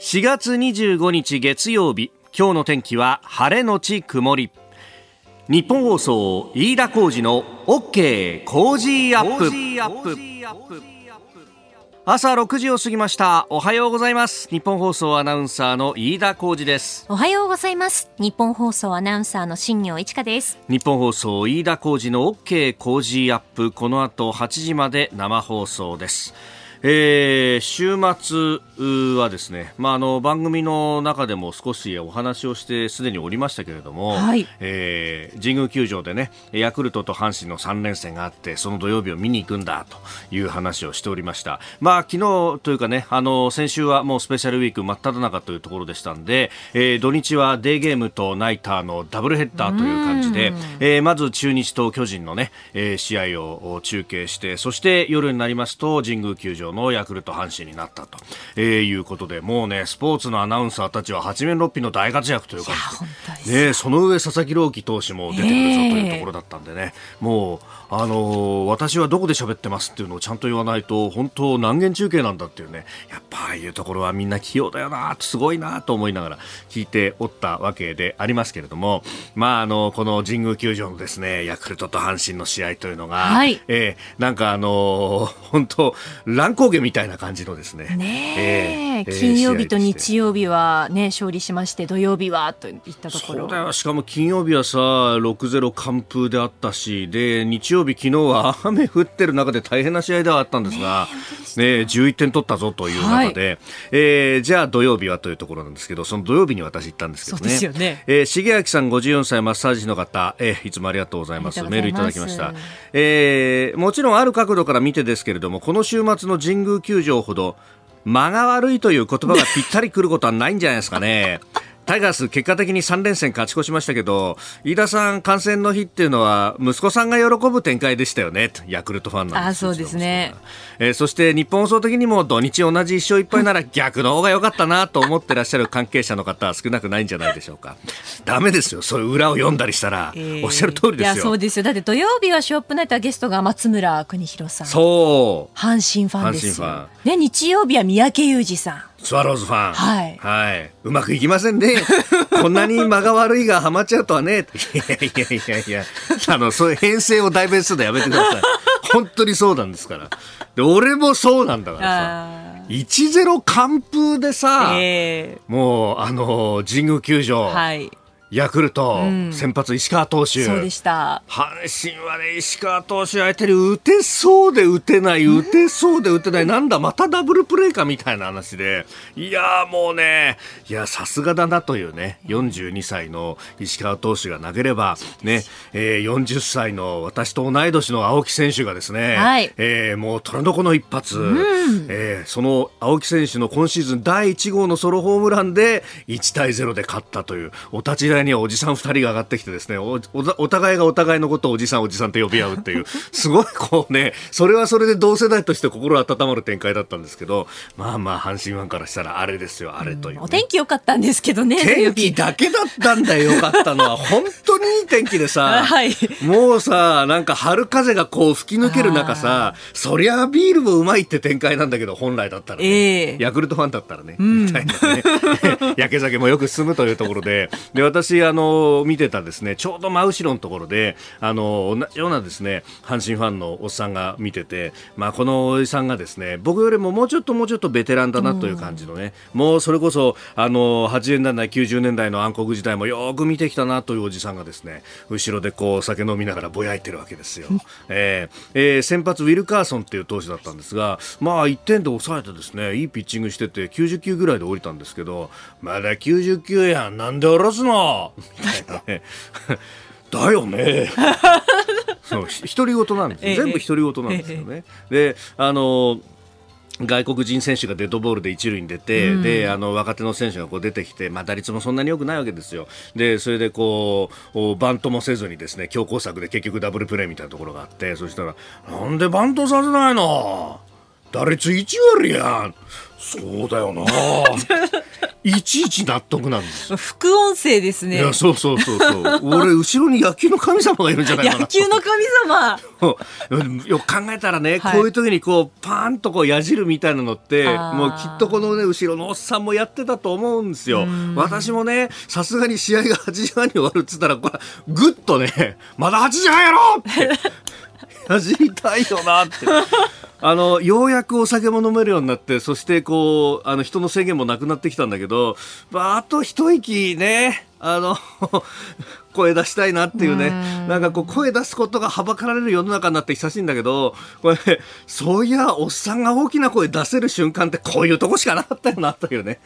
4月25日月曜日今日の天気は晴れのち曇り。日本放送飯田浩二の OK 工事アップ。朝6時を過ぎました。おはようございます。日本放送アナウンサーの飯田浩二です。おはようございます。日本放送アナウンサーの新業一華です。日本放送飯田浩二の OK 工事アップ。この後8時まで生放送です。えー、週末はですね、まあ、あの番組の中でも少しお話をしてすでにおりましたけれども、はい、えー、神宮球場でねヤクルトと阪神の3連戦があってその土曜日を見に行くんだという話をしておりました、まあ、昨日というかねあの先週はもうスペシャルウィーク真っ只中というところでしたんで、えー、土日はデーゲームとナイターのダブルヘッダーという感じで、えー、まず中日と巨人のね、えー、試合を中継してそして夜になりますと神宮球場のヤクルト阪神になったと、えー、いうことでもうねスポーツのアナウンサーたちは八面六臂の大活躍というかね、その上佐々木朗希投手も出てくるぞというところだったんでね、もうあのー、私はどこで喋ってますっていうのをちゃんと言わないと本当何件中継なんだっていうね。やっぱああいうところはみんな器用だよなすごいなと思いながら聞いておったわけでありますけれども。まああのこの神宮球場のですねヤクルトと阪神の試合というのが、はい、えー、なんかあのー、本当乱高下みたいな感じのですね。ね、え。ー、金曜日と日曜日はね勝利しまして土曜日はといったところ。そうだよ。しかも金曜日はさ6-0完封であったしで日曜曜日、昨日は雨降ってる中で大変な試合ではあったんですが、ね、ね、11点取ったぞという中で、はい、えー、じゃあ土曜日はというところなんですけど、その土曜日に私行ったんですけどね。そうですよね。えー、重明さん54歳マッサージの方、えー、いつもありがとうございます。メールいただきました。えー、もちろんある角度から見てですけれども、この週末の神宮球場ほど、間が悪いという言葉がぴったりくることはないんじゃないですかね。タイガース結果的に3連戦勝ち越しましたけど飯田さん観戦の日っていうのは息子さんが喜ぶ展開でしたよね。ヤクルトファンなんですあそうですね、えー、そして日本放送的にも土日同じ1勝1敗なら 逆の方が良かったなと思ってらっしゃる関係者の方は少なくないんじゃないでしょうか。ダメですよ。そういう裏を読んだりしたら、えー、おっしゃる通りですよ。いやそうですよ。だって土曜日はショップナイターゲストが松村邦弘さん。そう。阪神ファンですよ。ね日曜日は三宅裕二さんスワローズファン。はい。はい。うまくいきませんね。こんなに間が悪いがハマっちゃうとはね。いやいやいやいや。あの、そういう編成を代弁するのやめてください。本当にそうなんですから。で、俺もそうなんだからさ。1-0完封でさ、えー、もう、あの、神宮球場。はい。ヤクルト、うん、先発石川投手。そうでした。阪神はね、石川投手相手に打てそうで打てない、打てそうで打てない、なんだ、またダブルプレーかみたいな話で、いやもうね、いや、さすがだなというね、42歳の石川投手が投げれば、ね、えー、40歳の私と同い年の青木選手がですね、はい、えー、もう虎の子の一発、うん、えー、その青木選手の今シーズン第1号のソロホームランで1対0で勝ったという、お立ち台にはおじさん2人が上がってきてですねおお互いがお互いのことをおじさんおじさんと呼び合うっていう。すごいこうねそれはそれで同世代として心温まる展開だったんですけどまあまあ阪神ファンからしたらあれですよあれという、ね。うん、お天気良かったんですけどね 天気だけだったんだよよかったのは。本当にいい天気でさ、はい、もうさなんか春風がこう吹き抜ける中さそりゃビールもうまいって展開なんだけど本来だったらね、えー、ヤクルトファンだったらね、うん、みたいなね。焼け酒もよく進むというところで。で私あの見てたですねちょうど真後ろのところであの同じようなですね阪神ファンのおっさんが見てて、まあ、このおじさんがですね僕よりももうちょっともうちょっとベテランだなという感じのね、もうそれこそあの80年代90年代の暗黒時代もよく見てきたなというおじさんがですね後ろでこう酒飲みながらぼやいてるわけですよ、えーえー、先発ウィルカーソンっていう投手だったんですがまあ1点で抑えてですねいいピッチングしてて90球ぐらいで降りたんですけどまだ90球やんなんで下ろすの？みたいなねだよね。そう独り言なんですよ、全部独り言なんですよね、であの外国人選手がデッドボールで一塁に出て、うん、であの若手の選手がこう出てきて、まあ、打率もそんなに良くないわけですよ。でそれでこうバントもせずにですね強攻策で結局ダブルプレーみたいなところがあってそしたらなんでバントさせないの？打率1割やんそうだよな。いちいち納得なんです。副音声ですね。いやそうそうそうそう。俺後ろに野球の神様がいるんじゃないかな。野球の神様。よく考えたらね、はい、こういう時にこうパーンとこう矢印みたいなのってもうきっとこのね後ろのおっさんもやってたと思うんですよ。私もねさすがに試合が8時半に終わるっつったらこれぐっとねまだ8時半やろって矢印たいよなって。あのようやくお酒も飲めるようになってそしてこうあの人の制限もなくなってきたんだけど、まあ、あと一息ねあの 声出したいなっていうねなんかこう声出すことがはばかられる世の中になって久しいんだけどこれそういやおっさんが大きな声出せる瞬間ってこういうとこしかなかったよなというね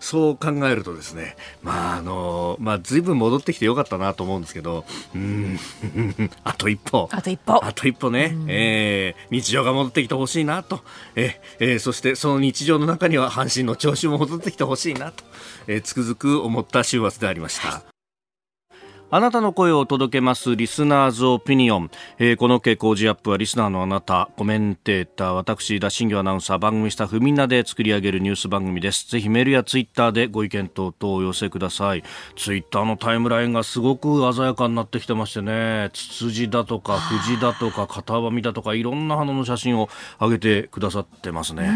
そう考えるとですね、まああのまあ随分戻ってきてよかったなと思うんですけど、うん、あと一歩、あと一歩、あと一歩ね、えー、日常が戻ってきてほしいなと、ええー、そしてその日常の中には阪神の調子も戻ってきてほしいなと、えー、つくづく思った週末でありました。あなたの声を届けますリスナーズオピニオン、えー、この傾向時アップはリスナーのあなたコメンテーター私田新業アナウンサー番組スタッフみんなで作り上げるニュース番組です。ぜひメールやツイッターでご意見等々お寄せください。ツイッターのタイムラインがすごく鮮やかになってきてましてね。ツツジだとか藤だとか片網だとかいろんな花の写真を上げてくださってますね、え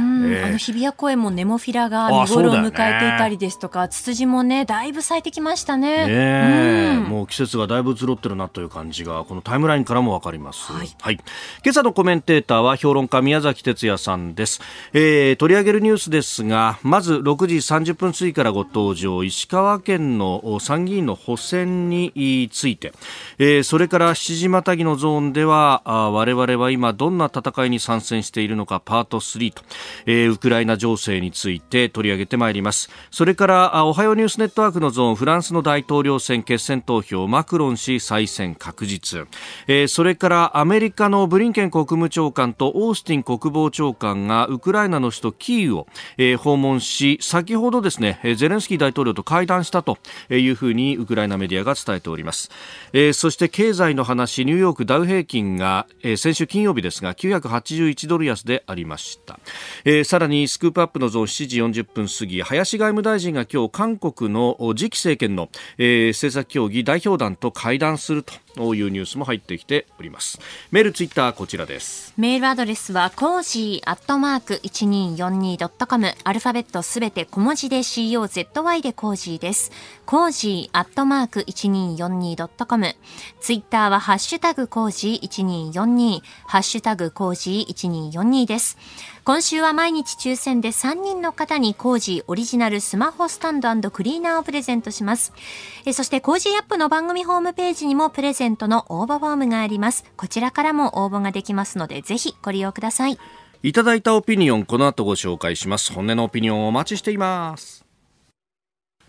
ー、あの日比谷公園もネモフィラが見頃を迎えていたりですとか、ね、ツツジもねだいぶ咲いてきましたね。ね、うん、もう季節がだいぶ移ろってるなという感じがこのタイムラインからもわかります、はい、はい、今朝のコメンテーターは評論家宮崎哲也さんです、えー、取り上げるニュースですがまず6時30分過ぎからご登場石川県の参議院の補選について、えー、それから7時またぎのゾーンではあ我々は今どんな戦いに参戦しているのかパート3と、えー、ウクライナ情勢について取り上げてまいります。それからおはようニュースネットワークのゾーンフランスの大統領選決選投票マクロン氏再選確実、えー、それからアメリカのブリンケン国務長官とオースティン国防長官がウクライナの首都キーウを、えー、訪問し先ほどですねゼレンスキー大統領と会談したというふうにウクライナメディアが伝えております、えー、そして経済の話ニューヨークダウ平均が、えー、先週金曜日ですが981ドル安でありました、えー、さらにスクープアップのゾーン7時40分過ぎ林外務大臣が今日韓国の次期政権の、えー、政策協議代表団と会談するというニュースも入ってきております。メールツイッターこちらです。メールアドレスはコージーアットマーク 1242.com アルファベットすべて小文字で COZY でコージーです。コージーアットマーク 1242.com ツイッターはハッシュタグコージー1242ハッシュタグコージー1242です。今週は毎日抽選で3人の方にコージーオリジナルスマホスタンドクリーナーをプレゼントします。えそしてコージーアップの番組ホームページにもプレゼントの応募フォームがあります。こちらからも応募ができますのでぜひご利用ください。いただいたオピニオンこの後ご紹介します。本音のオピニオンお待ちしています。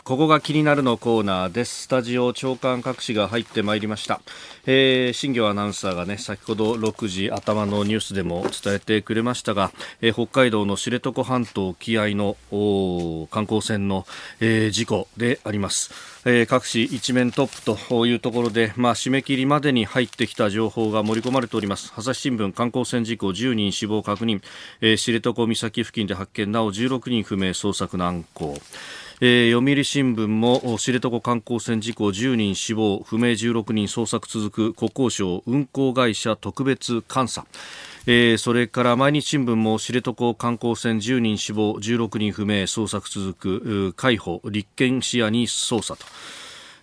ここが気になるのコーナーです。スタジオ長官各紙が入ってまいりました。えー、新業アナウンサーがね、先ほど6時頭のニュースでも伝えてくれましたが、えー、北海道の知床半島沖合の観光船の、えー、事故であります。えー、各紙一面トップというところで、まあ、締め切りまでに入ってきた情報が盛り込まれております朝日新聞観光船事故10人死亡確認、えー、知床岬付近で発見なお16人不明捜索難航えー、読売新聞も知床観光船事故10人死亡不明16人捜索続く国交省運航会社特別監査。えー、それから毎日新聞も知床観光船10人死亡16人不明捜索続く海保立件視野に捜査と。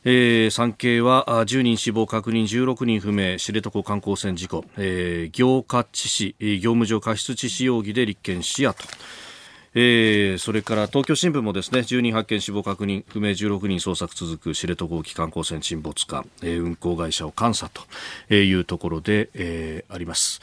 えー、産経は10人死亡確認16人不明知床観光船事故、えー、業家致死業務上過失致死容疑で立件視野と。えー、それから東京新聞もですね10人発見死亡確認不明16人捜索続く知床沖観光船沈没か、えー、運航会社を監査というところで、えー、あります。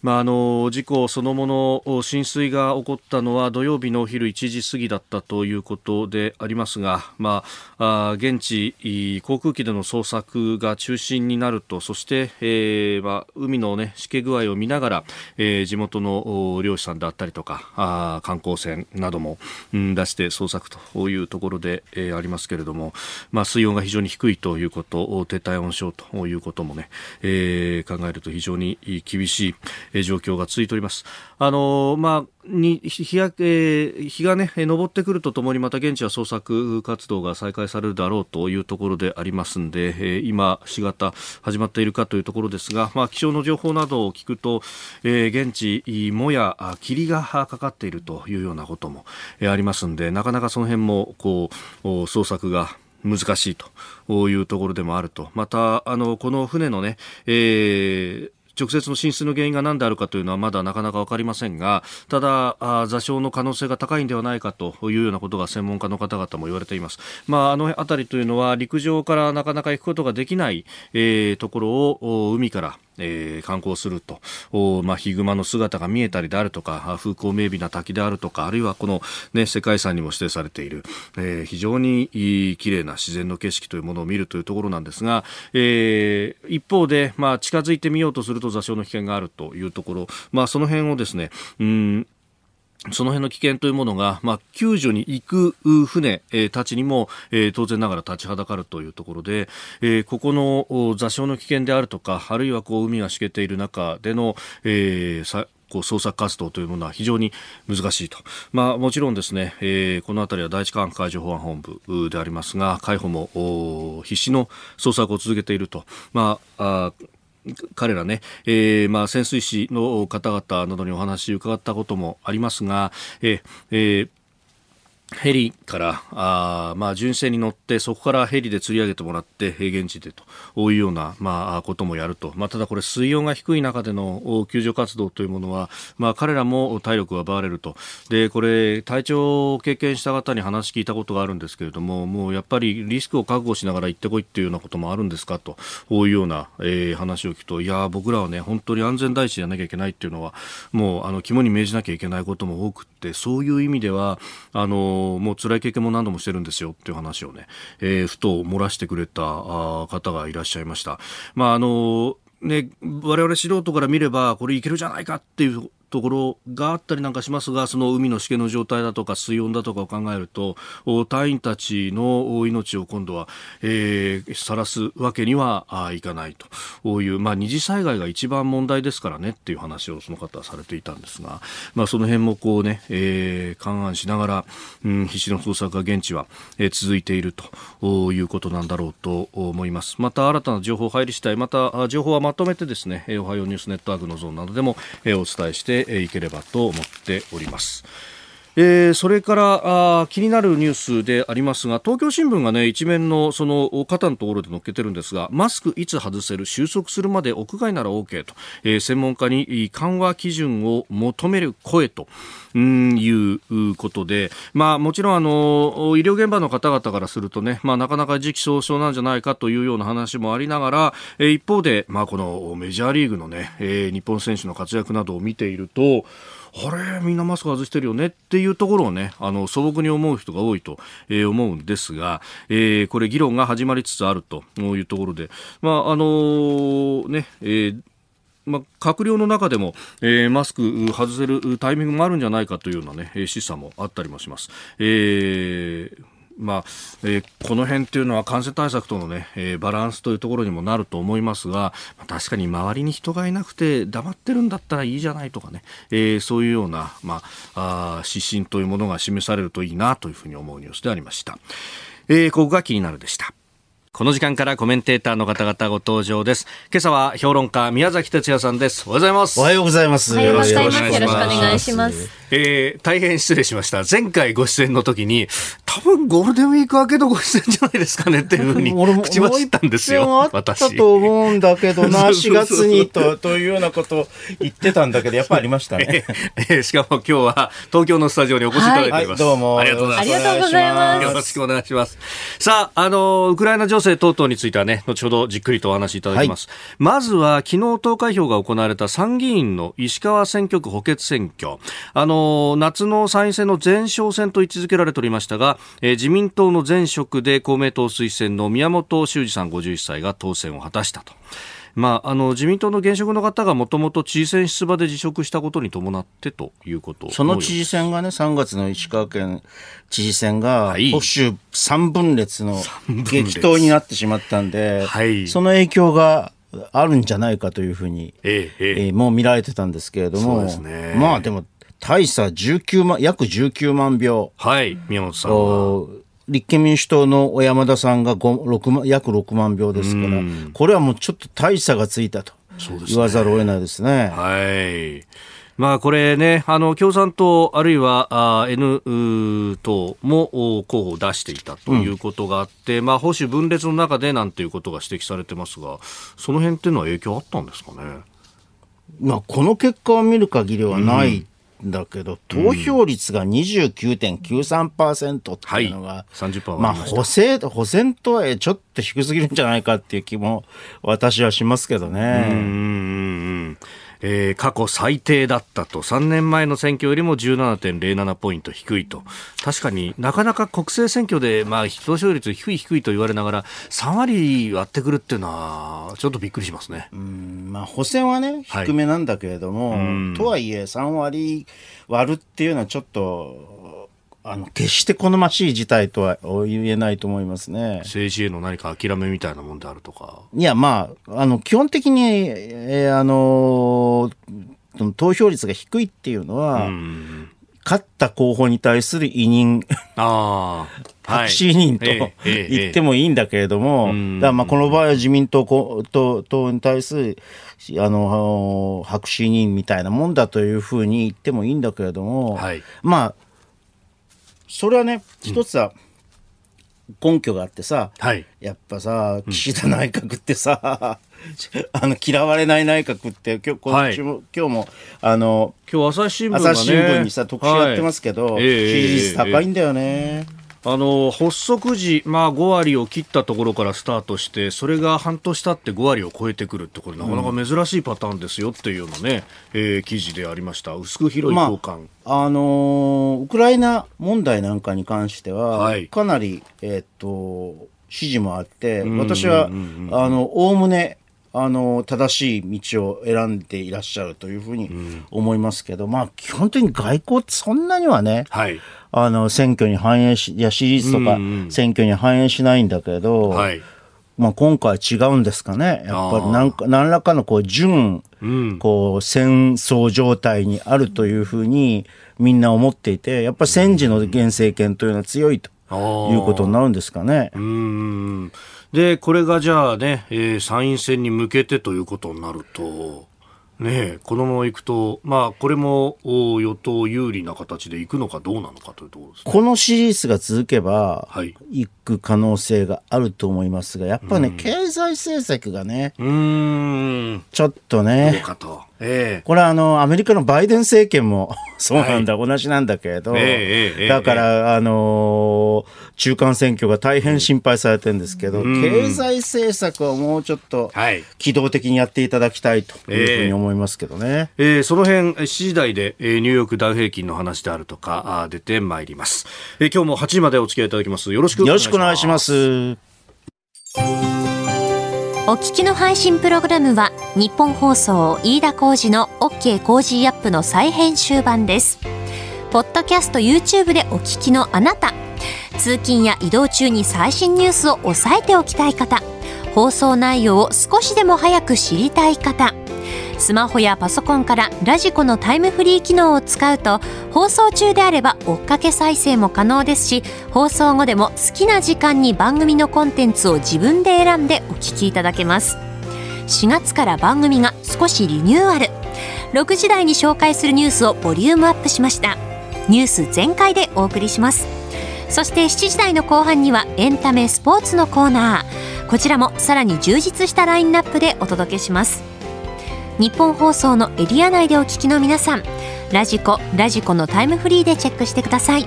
まあ、あの事故そのもの浸水が起こったのは土曜日のお昼1時過ぎだったということでありますが、まあ、あ現地航空機での捜索が中心になるとそして、えーまあ、海の、ね、しけ具合を見ながら、えー、地元の漁師さんであったりとかあ観光船なども、うん、出して捜索というところで、えー、ありますけれども、まあ、水温が非常に低いということ撤退温床ということもね、えー、考えると非常に厳しい。え、状況が続いております。あの、まあに日や、えー、日がね、昇ってくるとともにまた現地は捜索活動が再開されるだろうというところでありますんで、えー、今、4型始まっているかというところですが、まあ、気象の情報などを聞くと、えー、現地、もや霧がかかっているというようなことも、え、ありますんで、なかなかその辺も、こう、捜索が難しいというところでもあると。また、あの、この船のね、えー、直接の浸水の原因が何であるかというのはまだなかなか分かりませんがただ座礁の可能性が高いんではないかというようなことが専門家の方々も言われています、まあ、あの辺りというのは陸上からなかなか行くことができない、えー、ところを海からえー、観光すると、おまあ、ヒグマの姿が見えたりであるとか、風光明媚な滝であるとか、あるいはこの、ね、世界遺産にも指定されている、えー、非常に綺麗な自然の景色というものを見るというところなんですが、えー、一方で、まあ、近づいてみようとすると座礁の危険があるというところ、まあ、その辺をですね、うんその辺の危険というものが、まあ、救助に行く船、えー、たちにも、えー、当然ながら立ちはだかるというところで、えー、ここの座礁の危険であるとか、あるいはこう海がしけている中での、えー、こう捜索活動というものは非常に難しいと、まあ、もちろんですね、えー、この辺りは第一管区海上保安本部でありますが海保も必死の捜索を続けていると、まあ、あ彼らね、えー、まあ潜水士の方々などにお話伺ったこともありますが、えーえーヘリからあ、まあ、巡視船に乗ってそこからヘリで釣り上げてもらって現地でというような、まあ、こともやると、まあ、ただこれ水温が低い中での救助活動というものは、まあ、彼らも体力が奪われると。でこれ体調を経験した方に話聞いたことがあるんですけれどももうやっぱりリスクを覚悟しながら行ってこいっていうようなこともあるんですかというような、えー、話を聞くといや僕らはね本当に安全第一でやなきゃいけないっていうのはもうあの肝に銘じなきゃいけないことも多くってそういう意味ではあのもう辛い経験も何度もしてるんですよっていう話をね、えー、ふと漏らしてくれた方がいらっしゃいました。まああのね、我々素人から見ればこれいけるじゃないかっていうところがあったりなんかしますがその海のしけの状態だとか水温だとかを考えると隊員たちの命を今度は、えー、すわけにはいかないと。いう、まあ、二次災害が一番問題ですからねっていう話をその方はされていたんですが、まあ、その辺もこうね、えー、勘案しながら、うん、必死の捜索が現地は、えー、続いているということなんだろうと思います。また新たな情報入り次第また情報はまとめてですねおはようニュースネットワークのゾーンなどでも、えー、お伝えしていければと思っております。えー、それからあ気になるニュースでありますが東京新聞が、ね、一面のその肩のところで載っけてるんですがマスクいつ外せる収束するまで屋外なら OK と、えー、専門家に緩和基準を求める声と。うんいうことで、まあ、もちろんあの医療現場の方々からするとね、まあ、なかなか時期尚早なんじゃないかというような話もありながら、一方で、まあ、このメジャーリーグのね、えー、日本選手の活躍などを見ているとあれみんなマスク外してるよねっていうところをねあの素朴に思う人が多いと、えー、思うんですが、えー、これ議論が始まりつつあるというところでまああのー、ね、えーま、閣僚の中でも、えー、マスク外せるタイミングもあるんじゃないかというようなね、示唆もあったりもします。えーまあえー、この辺っていうのは感染対策とのね、えー、バランスというところにもなると思いますが、まあ、確かに周りに人がいなくて黙ってるんだったらいいじゃないとかね、えー、そういうような、まあ、あ指針というものが示されるといいなというふうに思うニュースでありました。えー、ここが気になるでした。この時間からコメンテーターの方々ご登場です。今朝は評論家宮崎哲也さんです。おはようございます。おはようございます。よろしくお願いします。えー、大変失礼しました。前回ご出演の時に、多分ゴールデンウィーク明けのご出演じゃないですかねっていうふうに口走ったんですよ。私。あったと思うんだけどな、4月にと、というようなことを言ってたんだけど、やっぱありましたね。えー、しかも今日は東京のスタジオにお越しいただいております。はい、どうも。ありがとうございます。ありがとうございます。よろしくお願いします。さあ、あの、ウクライナ情勢等々についてはね、後ほどじっくりとお話しいただきます。はい、まずは、昨日投開票が行われた参議院の石川選挙区補欠選挙。あの、夏の参院選の前哨戦と位置づけられておりましたが、えー、自民党の前職で公明党推薦の宮本修二さん51歳が当選を果たしたと。まあ、あの自民党の現職の方がもともと知事選出馬で辞職したことに伴ってということその知事選がね、3月の石川県知事選が、保守3分裂の激闘になってしまったんで、はい、その影響があるんじゃないかというふうに、えええー、もう見られてたんですけれども、ね、まあでも、大差19万、約19万票。はい、宮本さん立憲民主党の小山田さんが6万約6万票ですから、これはもうちょっと大差がついたと言わざるを得ないですね。はいまあこれね、あの共産党あるいはあ N 党も候補を出していたということがあって、うん、まあ保守分裂の中でなんていうことが指摘されてますが、その辺っていうのは影響あったんですかね？まあこの結果を見る限りはないだけど、投票率が29.93%っていうのが、うん、まあ、補正、補選とはちょっと低すぎるんじゃないかっていう気も私はしますけどね。うんえー、過去最低だったと。3年前の選挙よりも17.07ポイント低いと。確かになかなか国政選挙で、まあ、投票率低い低いと言われながら3割割ってくるっていうのはちょっとびっくりしますね。うんまあ補選はね低めなんだけれども、はい、とはいえ3割割るっていうのはちょっとあの、決して好ましい事態とは言えないと思いますね。政治への何か諦めみたいなもんであるとか。いや、まあ、あの、基本的に、えー、あの投票率が低いっていうのは、勝った候補に対する委任、あ 白紙委任と言ってもいいんだけれども、だまあこの場合は自民党党に対するあの白紙委任みたいなもんだというふうに言ってもいいんだけれども、はい、まあそれはね、一つは、根拠があってさ、はい、やっぱさ、岸田内閣ってさ、あの嫌われない内閣って今日今日も、はい、今日もあの今日朝日新聞、ね、朝日新聞にさ特集やってますけど、はい、支持率高いんだよね。えーえーあの発足時、まあ、5割を切ったところからスタートしてそれが半年経って5割を超えてくるってこれなかなか珍しいパターンですよっていうようなね、うん、えー、記事でありました。薄く広い交換、まあ、あのー、ウクライナ問題なんかに関しては、はい、かなり、えー、っと支持もあって私はおおむねあの正しい道を選んでいらっしゃるというふうに思いますけど、うん、まあ基本的に外交ってそんなにはね、はい、あの選挙に反映しいや支持率とか選挙に反映しないんだけど、はい、まあ、今回違うんですかねやっぱり。何か何らかのこう準、うん、こう戦争状態にあるというふうにみんな思っていてやっぱり戦時の現政権というのは強いということになるんですかね。うんで、これがじゃあね、えー、参院選に向けてということになると、ねこのままいくと、まあ、これも与党有利な形でいくのかどうなのかというところです、ね、この支持率が続けば、はい、いく可能性があると思いますが、やっぱね、経済政策がね、うん。ちょっとね、どうかと。えー、これはあの、アメリカのバイデン政権も そうなんだ、はい、同じなんだけれど、えー、だから、あのー、中間選挙が大変心配されてるんですけど、経済政策をもうちょっと機動的にやっていただきたいというふうに思いますけどね。えー、えー、その辺、7時台で、えー、ニューヨークダウ平均の話であるとか、あ出てまいります。えー、今日も8時までお付き合いいただきます。よろしくお願いします。よろしくお願いします。お聞きの配信プログラムはニッポン放送飯田浩司の OK コージーアップの再編集版です。ポッドキャスト YouTube でお聞きのあなた、通勤や移動中に最新ニュースを押さえておきたい方、放送内容を少しでも早く知りたい方、スマホやパソコンからラジコのタイムフリー機能を使うと放送中であれば追っかけ再生も可能ですし放送後でも好きな時間に番組のコンテンツを自分で選んでお聞きいただけます。4月から番組が少しリニューアル。6時台に紹介するニュースをボリュームアップしました。ニュース全開でお送りします。そして7時台の後半にはエンタメスポーツのコーナー。こちらもさらに充実したラインナップでお届けします。日本放送のエリア内でお聞きの皆さんラジコラジコのタイムフリーでチェックしてください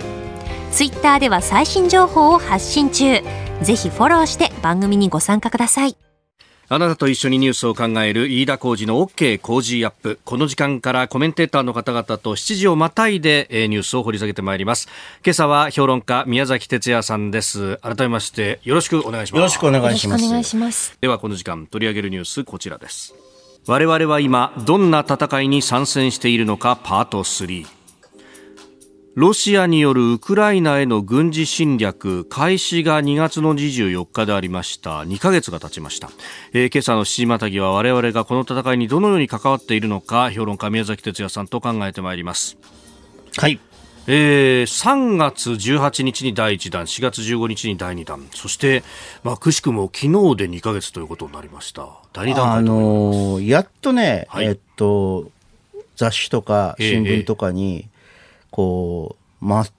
ツイッターでは最新情報を発信中ぜひフォローして番組にご参加くださいあなたと一緒にニュースを考える飯田浩二の OK 工事アップ。この時間からコメンテーターの方々と7時をまたいでニュースを掘り下げてまいります。今朝は評論家宮崎哲也さんです。改めましてよろしくお願いします。よろしくお願いします。ではこの時間取り上げるニュースこちらです。我々は今どんな戦いに参戦しているのかパート3ロシアによるウクライナへの軍事侵略開始が2月の24日でありました。2ヶ月が経ちました、えー、今朝の七またぎは我々がこの戦いにどのように関わっているのか評論家宮崎哲也さんと考えてまいります。はい。えー、3月18日に第1弾、4月15日に第2弾、そして、まあ、くしくも昨日で2か月ということになりました。第2弾あのー、やっとね、はい、えっと、雑誌とか新聞とかに、こう、まっ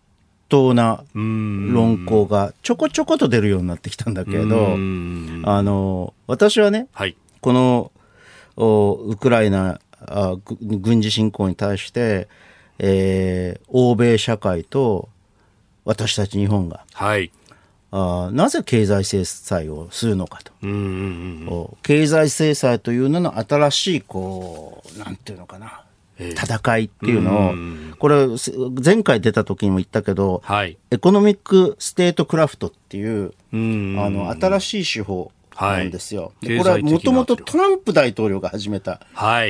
とうな論考がちょこちょこと出るようになってきたんだけど、あの、私はね、はい、このおウクライナあ軍事侵攻に対して、えー、欧米社会と私たち日本が、はい、あなぜ経済制裁をするのかと、経済制裁というのの新しいこうなんていうのかな。戦いっていうのを、これ、前回出た時にも言ったけど、はい、 economic statecraft っていう、あの、新しい手法なんですよ。はい、これはもともとトランプ大統領が始めた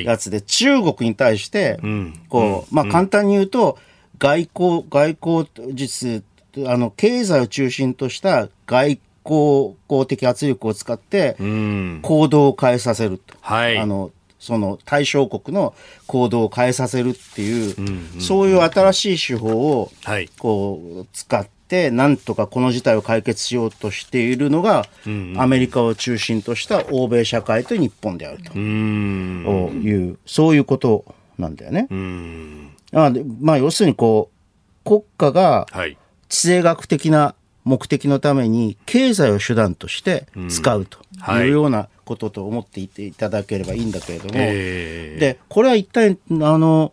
やつで、中国に対して、こう、まあ簡単に言うと、外交、外交実、あの、経済を中心とした外交的圧力を使って、行動を変えさせると。はい、あのその対象国の行動を変えさせるっていう、そういう新しい手法をこう使って、なんとかこの事態を解決しようとしているのが、うんうん、アメリカを中心とした欧米社会と日本であると。いう、そういうことなんだよね。あまあ、要するにこう、国家が地政学的な目的のために経済を手段として使うというようなことと思っていてい。ただければいいんだけれども、えー、で、これは一体、あの、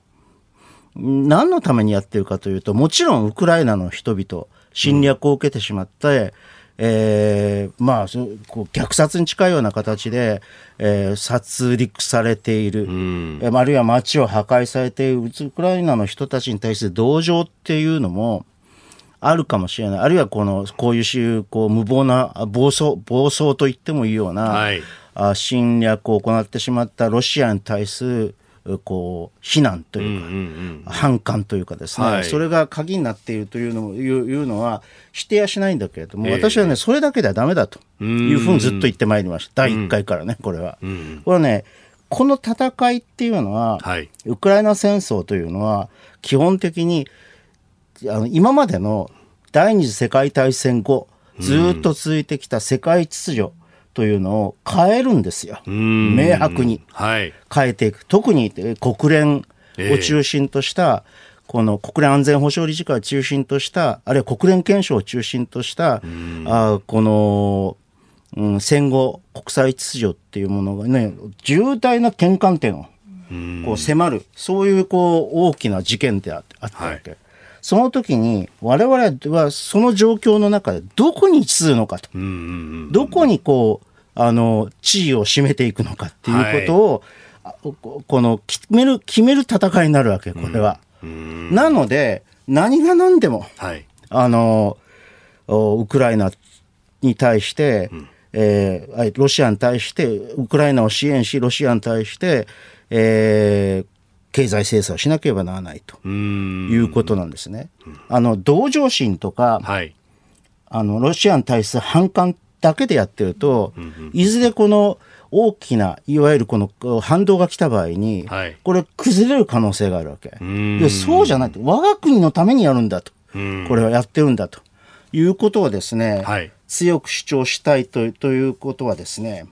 何のためにやってるかというと、もちろんウクライナの人々、侵略を受けてしまって、うん、えー、まあこう虐殺に近いような形で、えー、殺戮されている、うん、あるいは街を破壊されているウクライナの人たちに対する同情っていうのも、あるかもしれない。あるいはこの、こういうこう無謀な暴走、暴走と言ってもいいような、はい、あ侵略を行ってしまったロシアに対するこう非難というか、反感というかですね、はい、それが鍵になっているというのいういうのは否定はしないんだけれども、えー、私はねそれだけではだめだというふうにずっと言ってまいりました、第1回からねこれは。うんうん、これはねこの戦いっていうのは、はい、ウクライナ戦争というのは基本的にあの今までの第二次世界大戦後ずっと続いてきた世界秩序、というのを変えるんですよ。明白に。変えていく。はい、特に国連を中心とした、えー、この国連安全保障理事会を中心とした、あるいは国連憲章を中心とした、あこの、うん、戦後国際秩序っていうものがね、重大な転換点をこう迫る、そういうこう大きな事件であったわけ。はい。その時に我々はその状況の中でどこに位置するのかと、どこにこうあの、地位を占めていくのかっていうことを、はい、この決める、決める戦いになるわけ、これは。なので、何が何でも、はい、あの、ウクライナに対して、うん、えー、ロシアに対して、ウクライナを支援し、ロシアに対して、えー、経済制裁をしなければならないということなんですね。あの同情心とか、はい、あのロシアに対する反感だけでやってると、いずれこの大きな、いわゆるこの反動が来た場合に、これ崩れる可能性があるわけ。でそうじゃないと。我が国のためにやるんだと。これはやってるんだと。いうことをですね、はい、強く主張したいとということはですね、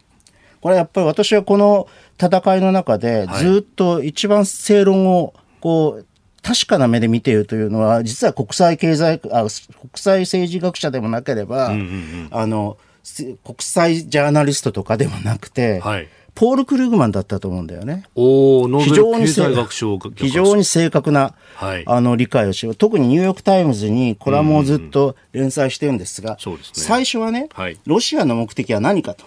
これやっぱり私はこの戦いの中でずっと一番正論をこう確かな目で見ているというのは実は国際経済あ国際政治学者でもなければ、あの国際ジャーナリストとかでもなくて、はい、ポール・クルグマンだったと思うんだよね。お非常に非常に正確な、はい、あの理解をし特にニューヨーク・タイムズにコラムをずっと連載してるんですが、うんうん、最初はね、はい、ロシアの目的は何かと。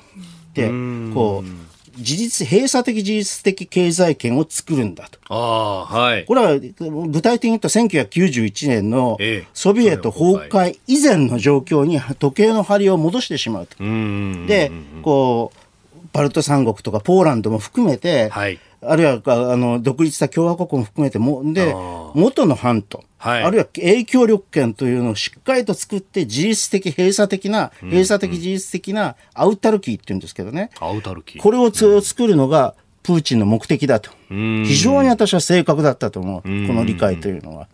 で、こう、事実、閉鎖的事実的経済圏を作るんだと。あはい。これは具体的に言うと1991年のソビエト崩壊以前の状況に時計の針を戻してしまうと。で、こう、バルト三国とかポーランドも含めて、はい、あるいはあの独立した共和国も含めても、で、元の藩と、はい、あるいは影響力圏というのをしっかりと作って、自律的、閉鎖的な、閉鎖的自律的なアウタルキーっていうんですけどね。アウタルキー。これを作るのが、プーチンの目的だと。非常に私は正確だったと思う。この理解というのは。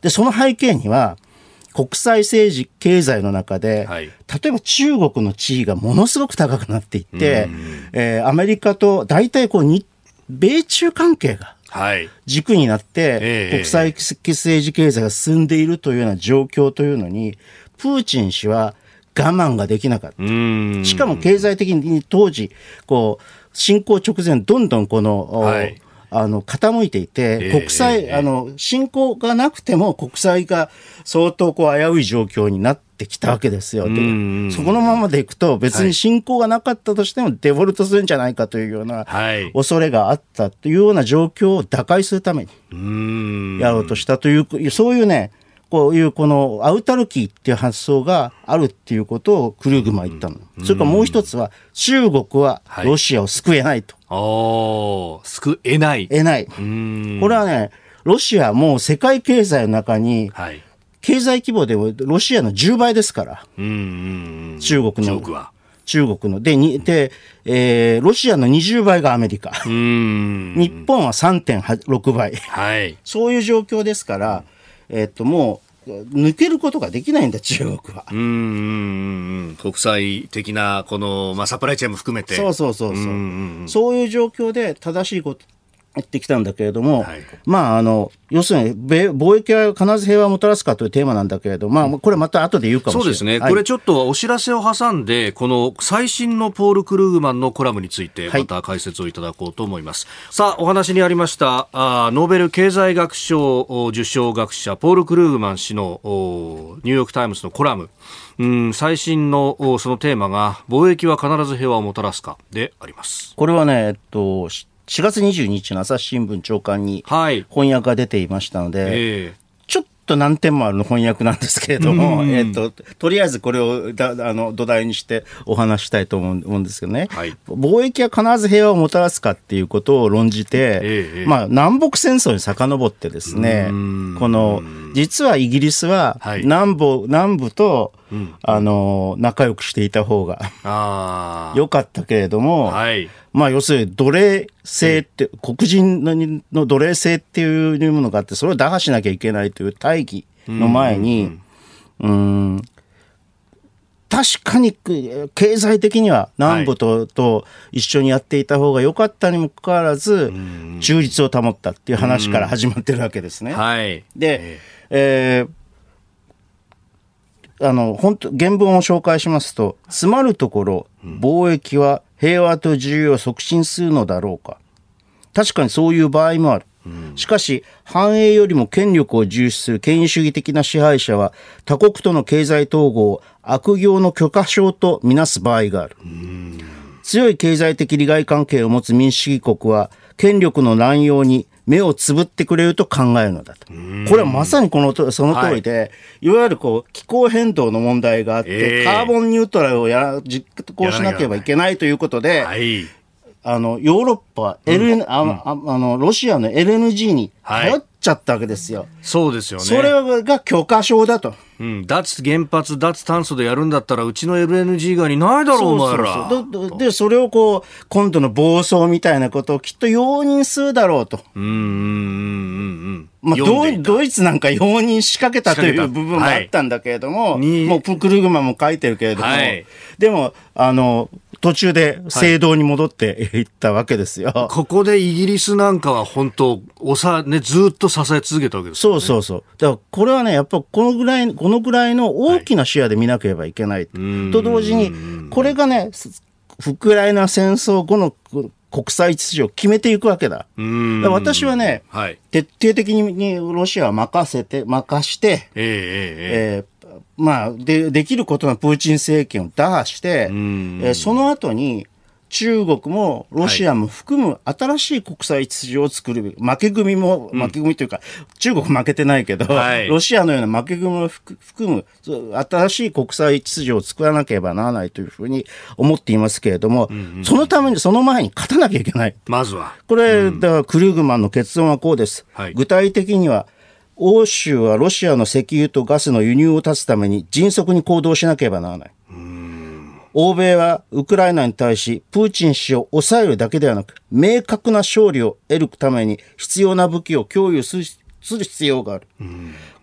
で、その背景には、国際政治、経済の中で、はい、例えば中国の地位がものすごく高くなっていって、えー、アメリカと大体こうに、米中関係が軸になって、国際政治経済が進んでいるというような状況というのに、プーチン氏は我慢ができなかった。しかも経済的に当時、こう、侵攻直前、どんどんこの、はいあの、傾いていて、国際、あの、侵攻がなくても国際が相当こう危うい状況になってきたわけですよ。で、そこのままでいくと別に侵攻がなかったとしてもデフォルトするんじゃないかというような恐れがあったというような状況を打開するためにやろうとしたという、そういうね、こういうこのアウタルキーっていう発想があるっていうことをクルーグマン言ったの。それからもう一つは中国はロシアを救えないと。はい、救えない。えない。これはね、ロシアも世界経済の中に、経済規模でロシアの10倍ですから。中国の。中国は。中国の。で、にで、えー、ロシアの20倍がアメリカ。日本は3.6倍。はい。そういう状況ですから、えっと、もう、抜けることができないんだ、中国は。うん国際的な、この、まあ、サプライチェーンも含めて。そうそうそうそう。そういう状況で正しいこと言ってきたんだけれども、はい、まあ、あの、要するに、貿易は必ず平和をもたらすかというテーマなんだけれど、まあ、これまた後で言うかもしれない。そうですね。はい、これちょっとお知らせを挟んで、この最新のポール・クルーグマンのコラムについて、また解説をいただこうと思います。はい、さあ、お話にありました、あノーベル経済学賞受賞学者、ポール・クルーグマン氏のニューヨーク・タイムズのコラム。うん、最新のそのテーマが、貿易は必ず平和をもたらすかであります。これはね、えっと、4月22日の朝日新聞長官に翻訳が出ていましたので、はいえ。ー、ちょっと難点もあるの翻訳なんですけれども、えっと、とりあえずこれをだあの土台にしてお話したいと思うんですけどね、はい、貿易は必ず平和をもたらすかっていうことを論じて、えー、まあ、南北戦争に遡ってですね、この、実はイギリスは南部、はい、南部と、うん、あの、仲良くしていた方が良かったけれども、はい。まあ要するに奴隷制って、黒人の奴隷制っていうものがあって、それを打破しなきゃいけないという大義の前に、うん、確かに経済的には南部と,、と一緒にやっていた方が良かったにもかかわらず、中立を保ったっていう話から始まってるわけですね。はい、で、えーあの、本当原文を紹介しますと、詰まるところ、貿易は平和と自由を促進するのだろうか。確かにそういう場合もある。しかし、繁栄よりも権力を重視する権威主義的な支配者は、他国との経済統合を悪行の許可証とみなす場合がある。強い経済的利害関係を持つ民主主義国は、権力の乱用に目をつぶってくれると考えるのだと。これはまさにこのとその通りで、はい、いわゆるこう気候変動の問題があって、えー、カーボンニュートラルをや実行しなければいけないということで、はい、あの、ヨーロッパ、LN、うん、あの、ああの、ロシアの LNG に頼っちゃったわけですよ。はい、そうですよね。それが許可証だと。うん、脱原発、脱炭素でやるんだったら、うちの LNG 以外にないだろう、お前ら。で、それをこう、今度の暴走みたいなことをきっと容認するだろうと。うん、うん、うん、うん。まあド、ドイツなんか容認しかけたという部分もあったんだけれども、はい、もうプクルグマも書いてるけれども、はい、でも、あの、途中で正道に戻っていったわけですよ。はい、ここでイギリスなんかは本当、おさ、ね、ずっと支え続けたわけです、ね、そうそうそう。だからこれはね、やっぱこのぐらい、このぐらいの大きな視野で見なければいけない。はい、と同時に、これがね、ウクライナ戦争後の国際秩序を決めていくわけだ。だ私はね、はい、徹底的にロシアは任せて、任して、えー、えー、えーまあ、で、できることのプーチン政権を打破して、えー、その後に、中国もロシアも含む新しい国際秩序を作る負け組も、負け組というか、中国負けてないけど、はい、ロシアのような負け組も含む、新しい国際秩序を作らなければならないというふうに思っていますけれども、うんうん、そのために、その前に勝たなきゃいけない。まずは。これ、うん、だからクルーグマンの結論はこうです。はい、具体的には、欧州はロシアの石油とガスの輸入を断つために迅速に行動しなければならない。欧米はウクライナに対しプーチン氏を抑えるだけではなく明確な勝利を得るために必要な武器を供与する必要がある。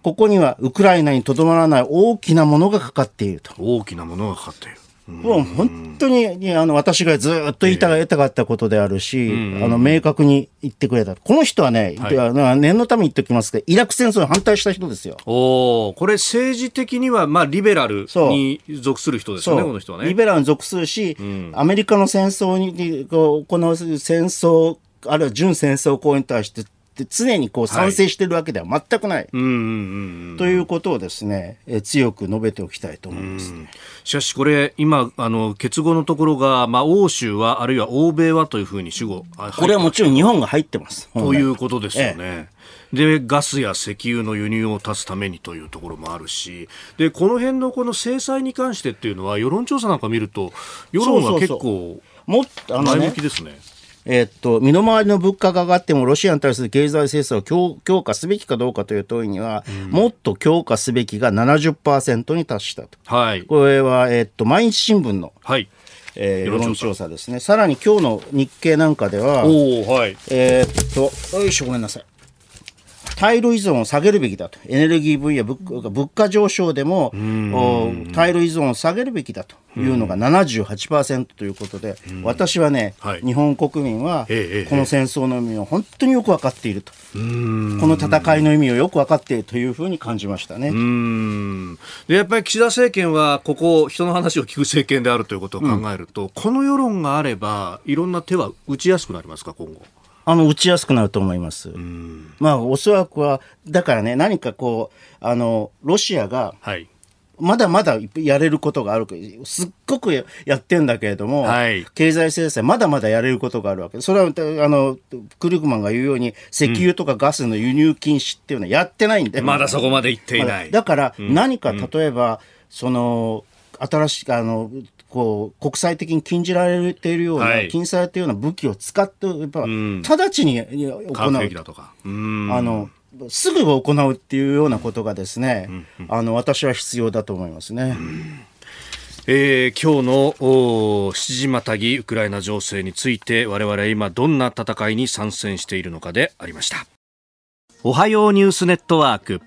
ここにはウクライナにとどまらない大きなものがかかっていると。大きなものがかかっている。もう本当にあの私がずっと言いたかったことであるし、えー、あの明確に言ってくれた。この人はね、はい、念のために言っておきますけど、イラク戦争に反対した人ですよ。おこれ政治的には、まあ、リベラルに属する人ですよね、この人はね。リベラルに属するし、うん、アメリカの戦争に行う戦争、あるいは準戦争行為に対してって常にこう賛成してるわけでは全くない。ということをですね、え強く述べておきたいと思います、ね、しかしこれ、今、あの、結合のところが、まあ、欧州は、あるいは欧米はというふうに主語。これはもちろん日本が入ってます。ということですよね。ええでガスや石油の輸入を断つためにというところもあるしでこの辺のこの制裁に関してっていうのは世論調査なんか見ると世論が結構前向きですね。えー、っと、身の回りの物価が上がってもロシアに対する経済制裁を強強化すべきかどうかという問いには、うん、もっと強化すべきが70%に達したと。はい。これは、えー、っと、毎日新聞の、はい。えー、世論調査ですね。さらに今日の日経なんかでは、おはい。えー、っと、よいしょ、ごめんなさい。対露依存を下げるべきだと、エネルギー分野、物価上昇でも対露依存を下げるべきだというのが78%ということで、私はね、はい、日本国民はこの戦争の意味を本当によく分かっていると、この戦いの意味をよく分かっているというふうに感じましたね。でやっぱり岸田政権は、ここ、人の話を聞く政権であるということを考えると、うん、この世論があれば、いろんな手は打ちやすくなりますか、今後？あの、打ちやすくなると思います。まあ、おそらくは、だからね、何かこう、あの、ロシアが、はい。まだまだやれることがある。すっごくやってんだけれども、はい、経済制裁まだまだやれることがあるわけそれは、あの、クルグマンが言うように、石油とかガスの輸入禁止っていうのはやってないんで。うん、まだそこまで行っていない。だから、何か例えば、うん、その、新しい、あの、こう、国際的に禁じられているような、はい、禁止されているような武器を使って、やっぱ、直ちに行う。あの、すぐ行うっていうようなことがですね、うんうん、あの、私は必要だと思いますね。えー、今日の七時またぎウクライナ情勢について我々は今どんな戦いに参戦しているのかでありました。おはようニュースネットワーク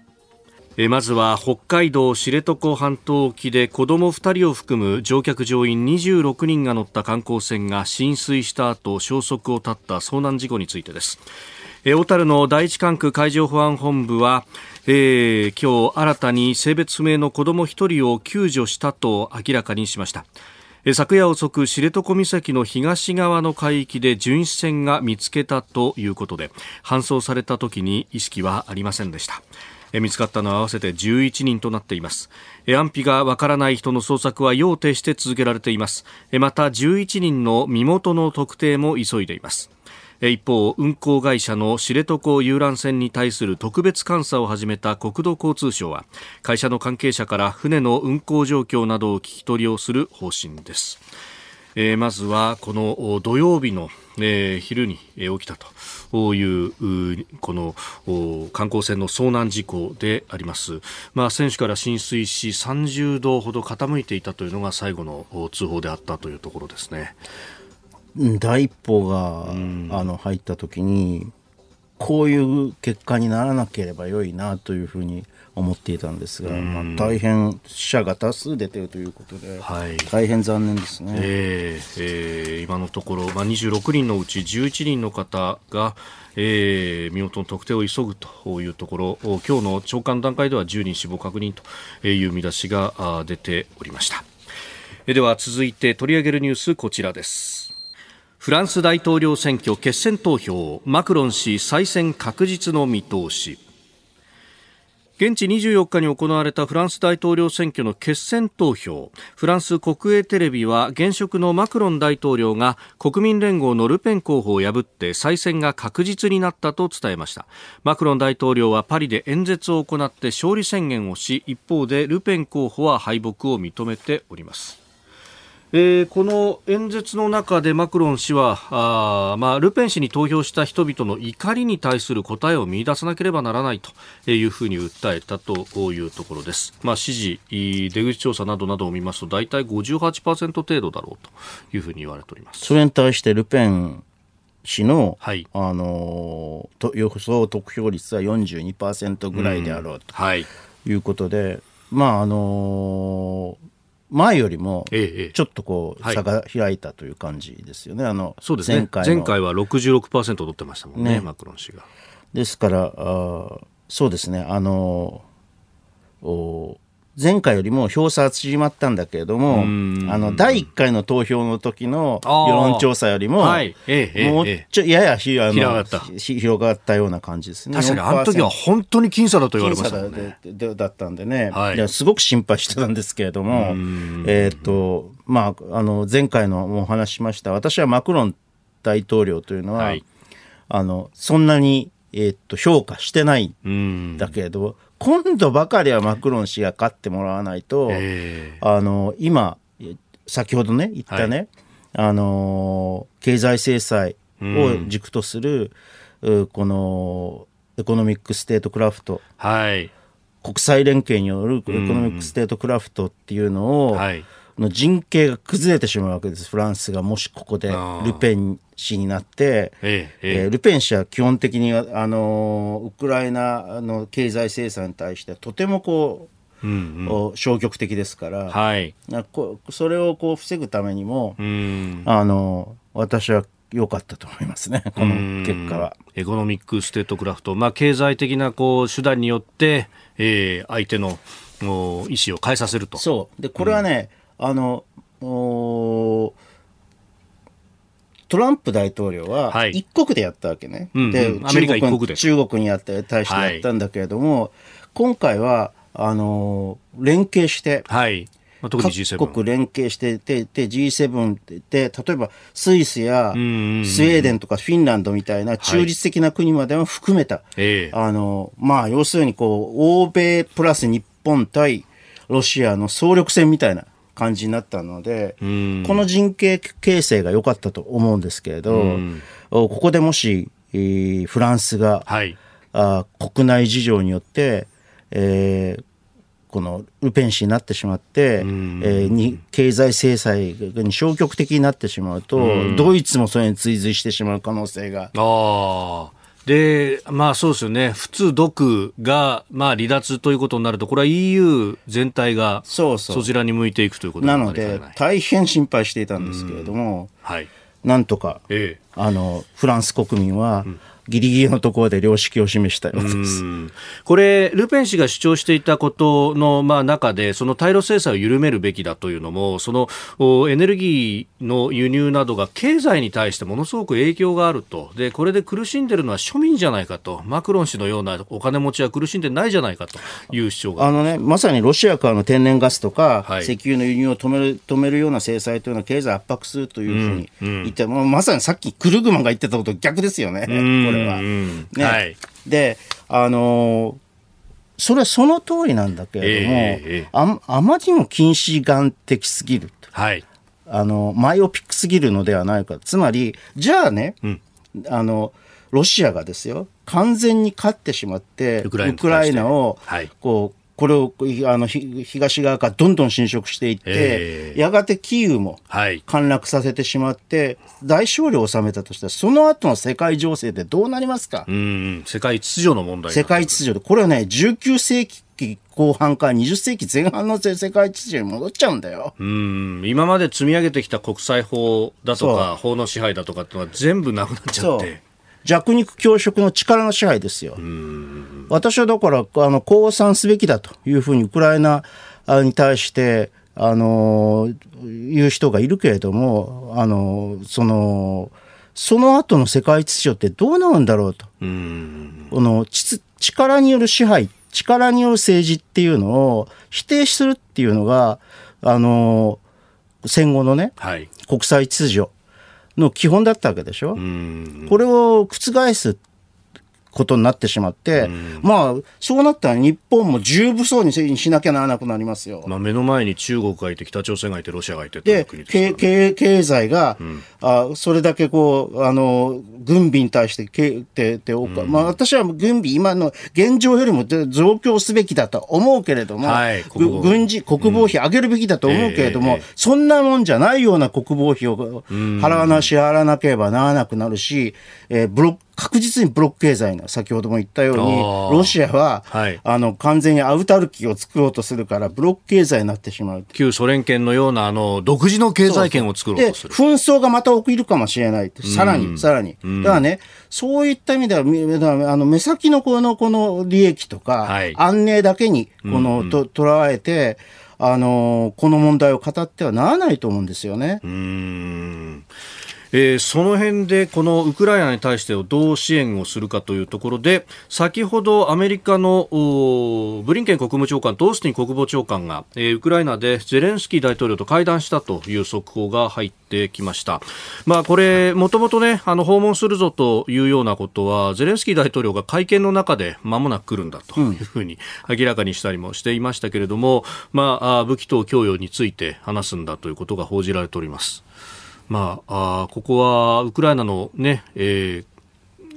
えまずは北海道知床半島沖で子ども2人を含む乗客乗員26人が乗った観光船が浸水した後消息を絶った遭難事故についてです。小樽の第一管区海上保安本部は、えー、今日新たに性別不明の子ども1人を救助したと明らかにしました。昨夜遅く知床岬の東側の海域で巡視船が見つけたということで搬送された時に意識はありませんでした。見つかったのは合わせて11人となっています。安否がわからない人の捜索は要停して続けられています。また11人の身元の特定も急いでいます。一方運航会社の知床遊覧船に対する特別監査を始めた国土交通省は会社の関係者から船の運航状況などを聞き取りをする方針です。えー、まずはこの土曜日の、えー、昼に起きたというこの観光船の遭難事故であります、まあ、船首から浸水し30度ほど傾いていたというのが最後の通報であったというところですね。第一報が、あの入った時にこういう結果にならなければ良いなというふうに思っていたんですが、まあ、大変死者が多数出ているということで、はい、大変残念ですね、えーえー、今のところ、まあ、26人のうち11人の方が、えー、身元の特定を急ぐというところ今日の長官段階では10人死亡確認という見出しが出ておりました。では続いて取り上げるニュースこちらです。フランス大統領選挙決選投票マクロン氏再選確実の見通し現地24日に行われたフランス大統領選挙の決選投票。フランス国営テレビは現職のマクロン大統領が国民連合のルペン候補を破って再選が確実になったと伝えました。マクロン大統領はパリで演説を行って勝利宣言をし一方でルペン候補は敗北を認めております。えー、この演説の中でマクロン氏はあ、まあ、ルペン氏に投票した人々の怒りに対する答えを見出さなければならないというふうに訴えたというところです、まあ、支持出口調査などなどを見ますと大体58%程度だろうというふうに言われております。それに対してルペン氏の、はい、あのと予想得票率は42%ぐらいであろうとい。うことで、うんはい、まああのー前よりもちょっとこう差が開いたという感じですよね、あのそうですね。前回前回は66%取ってましたもんね、ね。マクロン氏が。ですからあ、そうですね、あのお前回よりも票差は縮まったんだけれども、あの、第1回の投票の時の世論調査よりも、もうちょ、ややひあの広がった。広がったような感じですね。確かに、あの時は本当に僅差だと言われましたね。だだったんでね、はい、すごく心配してたんですけれども、えっ、と、まあ、あの、前回のもお話しました、私はマクロン大統領というのは、はい、あの、そんなに、えっ、と、評価してないんだけれど、今度ばかりはマクロン氏が勝ってもらわないと、あの今、先ほどね、言ったね、はい、あの経済制裁を軸とする、うん、この economic statecraft、はい、国際連携による economic statecraft っていうのを、はい。の陣形が崩れてしまうわけです、フランスがもしここでルペン氏になって、えええー、ルペン氏は基本的にあのウクライナの経済制裁に対してとてもこう、うんうん、消極的ですから、はい、それをこう防ぐためにも、あの私は良かったと思いますね、この結果は。 economic statecraft、まあ、経済的なこう手段によって、えー、相手の意思を変えさせると。そう。でこれはね、あのトランプ大統領は一国でやったわけね。はい、で、うんうん、中国中国にやって対してやったんだけれども、はい、今回はあの連携して、はい、特に G7 各国連携してて、で G7 で、例えばスイスやスウェーデンとかフィンランドみたいな中立的な国までも含めた、はい、あの、まあ、要するにこう、欧米プラス日本対ロシアの総力戦みたいな感じになったので、この陣形形成が良かったと思うんですけれど、ここでもし、えー、フランスが、はい、あ国内事情によって、えー、このルペン氏になってしまって、えー、に経済制裁に消極的になってしまうと、ドイツもそれに追随してしまう可能性が。あで、まあそうですよね、普通独が、まあ、離脱ということになると、これは EU 全体がそちらに向いていくということなので、大変心配していたんですけれども、はい、なんとか、ええ、あのフランス国民は、うんギリギリのところで良識を示したようです。これ、ルペン氏が主張していたことの、まあ、中で、その対ロ制裁を緩めるべきだというのも、そのエネルギーの輸入などが経済に対してものすごく影響があると、でこれで苦しんでるのは庶民じゃないかと、マクロン氏のようなお金持ちは苦しんでないじゃないかという主張があの、ね、まさにロシアからの天然ガスとか、はい、石油の輸入を止める止めるような制裁というのは経済圧迫するというふうに言って、うんうん、まさにさっきクルグマンが言ってたこと逆ですよね、これは。ね、はい、であのー、それはその通りなんだけれども、えー、ああまりにも近視眼的すぎる、はい、あのマイオピックすぎるのではないか。つまりじゃあね、うん、あのロシアがですよ完全に勝ってしまってウクライナをこうこれをあの東側からどんどん侵食していって、やがてキーウも陥落させてしまって、大勝利を収めたとしたら、その後の世界情勢でどうなりますか？うん世界秩序の問題世界秩序で、これはね、19世紀後半から20世紀前半の世界秩序に戻っちゃうんだよ。うん今まで積み上げてきた国際法だとか、法の支配だとかってのは全部なくなっちゃって。弱肉強食の力の支配ですよ。私はだから、あの、降参すべきだというふうにウクライナに対して、あの、言う人がいるけれども、あの、その、その後の世界秩序ってどうなるんだろうと。この力による支配、力による政治っていうのを否定するっていうのが、あの、戦後のね、はい、国際秩序の基本だったわけでしょ？これを覆すことになってしまって、うん、まあ、そうなったら日本も重武装にしなきゃならなくなりますよ。まあ、目の前に中国がいて、北朝鮮がいて、ロシアがいてで、ね、経経済が、うん、あそれだけこう、あの、軍備に対してけてて、うん、まあ、私は軍備、今の現状よりも増強すべきだと思うけれども、はい、軍事、国防費上げるべきだと思うけれども、うんえーえー、そんなもんじゃないような国防費を払わな、支払わなければならなくなるし、えー、ブロック確実にブロック経済の先ほども言ったようにロシアは、はい、あの完全にアウタルキを作ろうとするからブロック経済になってしまう。旧ソ連圏のようなあの独自の経済圏を作ろうとする。紛争がまた起きるかもしれないさらにさらに。だからねそういった意味ではあの目先のこのこの利益とか、はい、安寧だけにこの、と捉えてあのこの問題を語ってはならないと思うんですよね。うんえー、その辺でこのウクライナに対してどう支援をするかというところで先ほどアメリカのブリンケン国務長官とオースティン国防長官が、えー、ウクライナでゼレンスキー大統領と会談したという速報が入ってきました。まあこれもともとねあの訪問するぞというようなことはゼレンスキー大統領が会見の中で間もなく来るんだというふうに明らかにしたりもしていましたけれども、まあ武器等供与について話すんだということが報じられております。まあ、あここはウクライナのね、えー、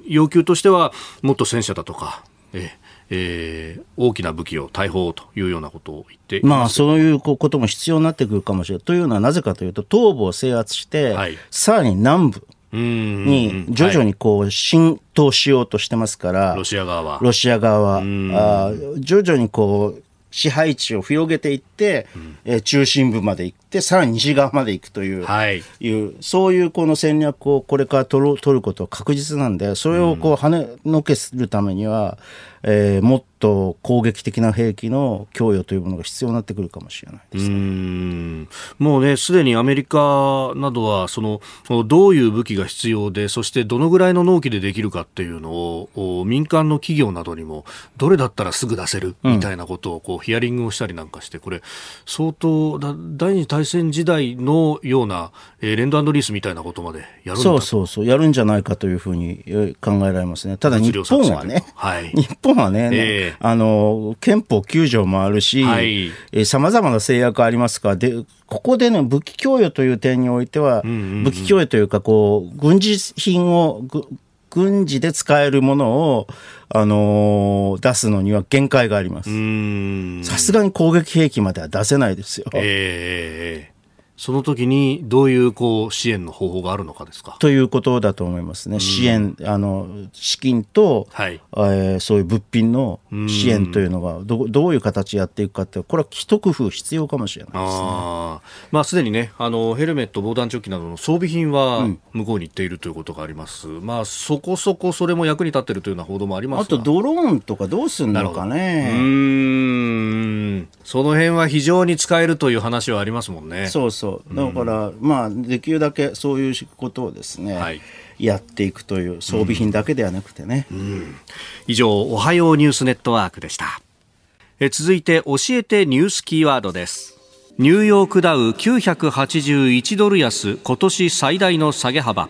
要求としてはもっと戦車だとか、えーえー、大きな武器を大砲というようなことを言ってまあ、そういうことも必要になってくるかもしれない。というのはなぜかというと、東部を制圧して、はい、さらに南部に徐々にこう浸透しようとしてますから、ロシア側は。ロシア側は。あ徐々にこう、支配地を広げていって、うん、えー、中心部まで行って、さらに西側まで行くという、はい、いうそういうこの戦略をこれから取る取ることは確実なんで、それをこう跳ねのけするためには、えー、もっと攻撃的な兵器の供与というものが必要になってくるかもしれないです、ね、もうね、すでにアメリカなどはそのどういう武器が必要で、そしてどのぐらいの納期でできるかっていうのを民間の企業などにもどれだったらすぐ出せるみたいなことをこうヒアリングをしたりなんかして、これ相当第二次大戦時代のような、えー、レンドリースみたいなことまでやるそうそうそう。やるんじゃないかというふうに考えられますね。ただ日本はね、はい、日本はね、えーあの、憲法9条もあるし、さまざまな制約ありますか。ら、で、ここでね、武器供与という点においては、武器供与というか、こう、軍事品を、軍事で使えるものを、あのー、出すのには限界があります。さすがに攻撃兵器までは出せないですよ。えーその時にどういうこう支援の方法があるのかですか？ということだと思いますね、支援、あの資金と、はい。えー、そういう物品の支援というのがど、どういう形でやっていくかって、これは一工夫必要かもしれないですね。あまあ、すでにねあの、ヘルメット、防弾チョッキなどの装備品は向こうに行っているということがあります、うん、まあ、そこそこそれも役に立っているというような報道もありますあとドローンとかどうするのかね。うん。その辺は非常に使えるという話はありますもんね。そうそうだから、まあ、できるだけそういうことをですね、はい、やっていくという装備品だけではなくてね、うん。うん、以上おはようニュースネットワークでした。え続いて教えてニュースキーワードです。ニューヨークダウ981ドル安今年最大の下げ幅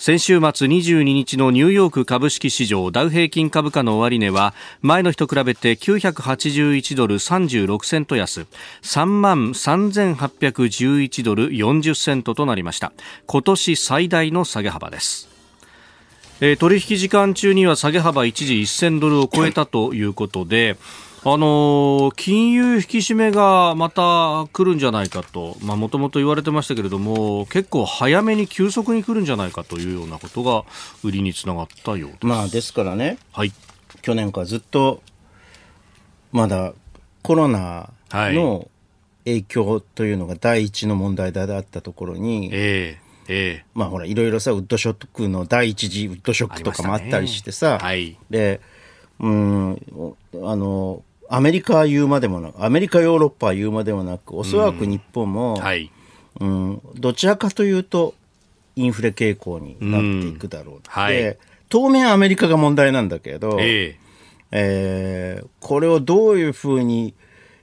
先週末22日のニューヨーク株式市場ダウ平均株価の終値は前の日と比べて981ドル36セント安3万3811ドル40セントとなりました。今年最大の下げ幅です。取引時間中には下げ幅一時1000ドルを超えたということで、あの金融引き締めがまた来るんじゃないかと、もともと言われてましたけれども、結構早めに急速に来るんじゃないかというようなことが売りにつながったようです。まあ、ですからね、はい、去年からずっと、まだコロナの影響というのが第一の問題であったところに、えーええ、まあほらいろいろさウッドショックの第一次ウッドショックとかもあったりしてさ、ねはい、でうんあのアメリカは言うまでもなく、アメリカ、ヨーロッパは言うまでもなく、おそらく日本も、うん。はい、うん、どちらかというと、インフレ傾向になっていくだろう、うんはい、当面アメリカが問題なんだけど、え。えー、これをどういうふうに、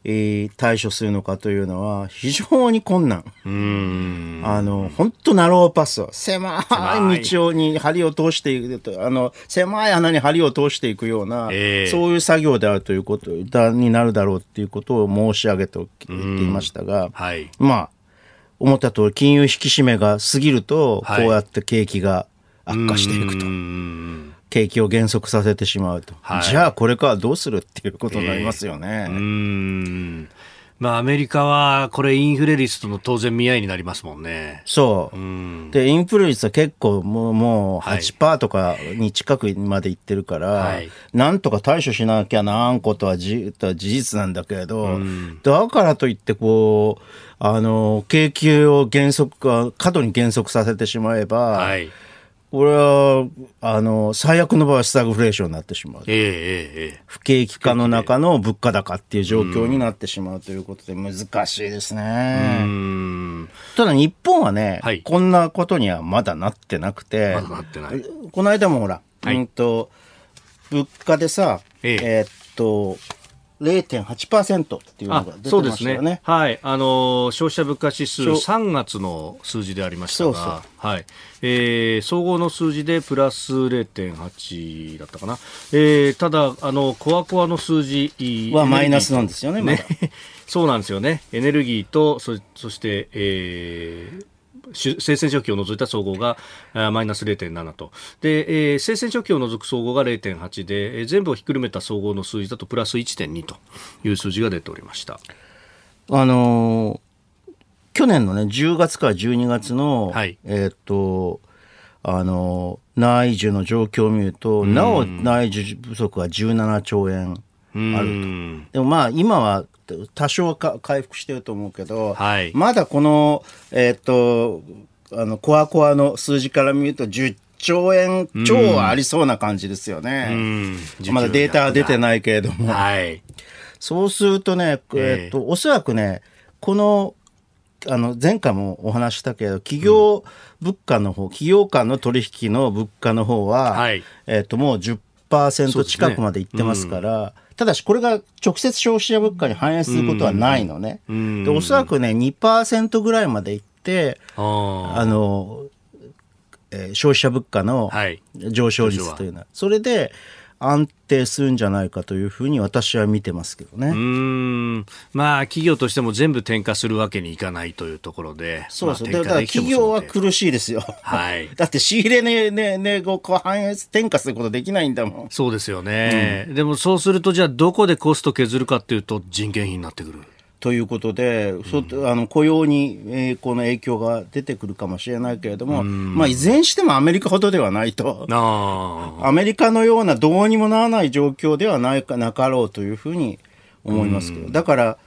えー、対処するのかというのは非常に困難。あの、本当ナローパス、狭い道に針を通していく、あの、狭い穴に針を通していくような、えー、そういう作業であるということになるだろうっていうことを申し上げていましたが、はい、まあ、思った通り金融引き締めが過ぎると、こうやって景気が悪化していくと。景気を減速させてしまうと、はい、じゃあこれからどうするっていうことになりますよね。えー、うんまあ、アメリカはこれ、インフレ率との当然見合いになりますもんね。そう。うん、で、インフレ率は結構もうもう8%とかに近くまでいってるから、はい、なんとか対処しなきゃならんことは事実なんだけれど、うん、だからといってこう、あの、景気を減速、過度に減速させてしまえば、はいこれは、あの、最悪の場合はスタグフレーションになってしまう。ええええ。不景気化の中の物価高っていう状況になってしまうということで難しいですね。ただ日本はね、はい、こんなことにはまだなってなくて、まだなってない。この間もほら、はい、うんと、物価でさ、えええー、っと、0.8%っていうのが出てましたよね。そうですね。はい。あの、消費者物価指数3月の数字でありましたが、そうそうはい。えー、総合の数字でプラス0.8だったかな。えー、ただ、あの、コアコアの数字はマイナスなんですよね、ね そうなんですよね。エネルギーと、そそして、えー、生鮮食品を除いた総合がマイナス0.7とで、えー、生鮮食品を除く総合が0.8で、えー、全部をひっくるめた総合の数字だとプラス1.2という数字が出ておりました。あのー、去年のね10月から12月の、はい、えー、っとあの内需の状況を見ると、なお内需不足は17兆円あると。でもまあ今は多少か回復してると思うけど、はい、まだこの、えっ、と、あの、コアコアの数字から見ると10兆円超はありそうな感じですよね。まだデータは出てないけれども。はい、そうするとね、えっ、と、おそらくね、この、あの、前回もお話したけど、企業物価の方、うん、企業間の取引の物価の方は、はい、えっ、と、もう10%近くまでいってますから、ただしこれが直接消費者物価に反映することはないのね。でおそらくね、2%ぐらいまでいって、あの、えー、消費者物価の上昇率というのは、は。い、それで、安定するんじゃないかというふうに私は見てますけどね。うんまあ企業としても全部転嫁するわけにいかないというところで。そうそう。まあ、だから企業は苦しいですよ。はい。だって仕入れね、ね、ね、こう反映、転嫁することできないんだもん。そうですよね。うん、でもそうするとじゃあどこでコスト削るかっていうと人件費になってくる。ということで、うん、あの雇用に、えー、この影響が出てくるかもしれないけれども、うん、まあ、いずれにしてもアメリカほどではないと、アメリカのようなどうにもならない状況ではないかなかろうというふうに思いますけど、だから、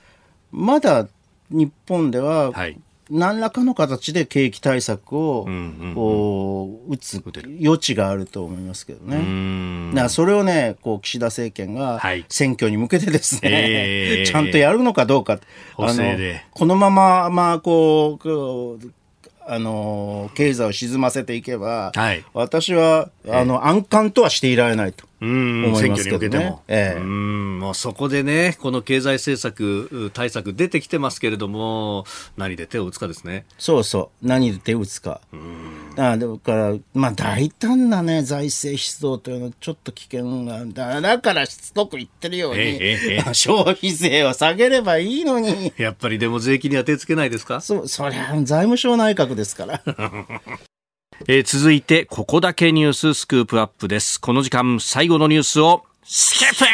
まだ日本では、はい何らかの形で景気対策をこう打つ余地があると思いますけどね。だからそれをね、こう岸田政権が選挙に向けてですね、はいちゃんとやるのかどうか、あのこのまま、まあこう、あの経済を沈ませていけば、はい、私はあの安閑とはしていられないと。うん選挙に向けても、ええ、うんもうそこでね、この経済政策、対策出てきてますけれども、何で手を打つかですね。そうそう、何で手を打つか。うんだから、まあ、大胆なね、財政出動というのはちょっと危険なんだ。だからしつこく言ってるように、ええ、消費税を下げればいいのに。やっぱりでも税金には手つけないですか？そう、そりゃ財務省内閣ですから。えー、続いて、ここだけニューススクープアップです。この時間、最後のニュースを、スキップ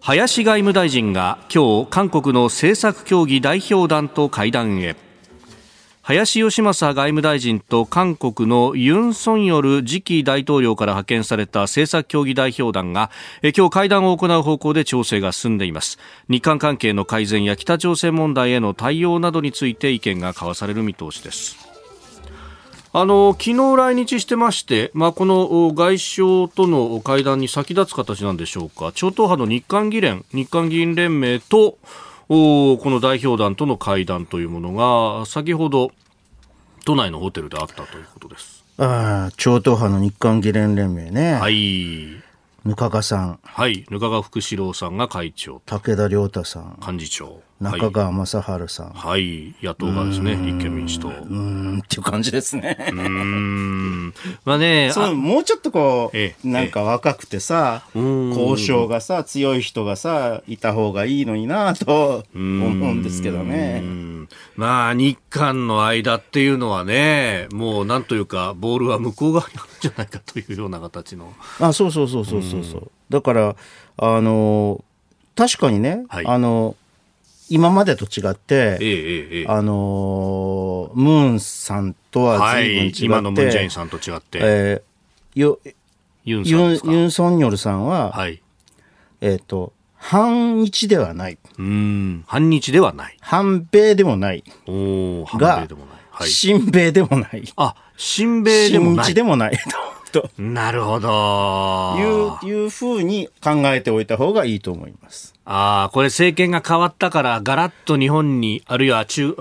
林外務大臣が今日、韓国の政策協議代表団と会談へ。林芳正外務大臣と韓国のユン・ソンヨル次期大統領から派遣された政策協議代表団が今日会談を行う方向で調整が進んでいます。日韓関係の改善や北朝鮮問題への対応などについて意見が交わされる見通しです。あの昨日来日してまして、まあ、この外相との会談に先立つ形なんでしょうか。超党派の日韓議連日韓議員連盟とこの代表団との会談というものが先ほど都内のホテルであったということです。ああ、超党派の日韓議連連盟ね。はい。ぬかがさん。はい。ぬかが福志郎さんが会長。武田良太さん。幹事長。中川正治さん。はい。野党がですね、立憲民主党。うん、っていう感じですね。うん。まあね、そう、もうちょっとこう、なんか若くてさ、交渉がさ、強い人がさ、いた方がいいのになと思うんですけどね。まあ、日韓の間っていうのはね、もうなんというか、ボールは向こう側にあるんじゃないかというような形の。あ、そうそうそうそうそうそう。だから、あの、確かにね、はい、あの、今までと違って、えええ、あのムーンさんとは随分違って、はい、今のムン・ジェインさんと違って、えー、よユンユン・ソンニョルさんは、はい、えっ、ー、と、反日ではない。うん、反日ではない。反米でもない。お反米でもない。はい、親米でもない。あ、親米でもない。親日でもない。と。なるほど。いう、いうふうに考えておいた方がいいと思います。ああ、これ政権が変わったから、ガラッと日本に、あるいは中、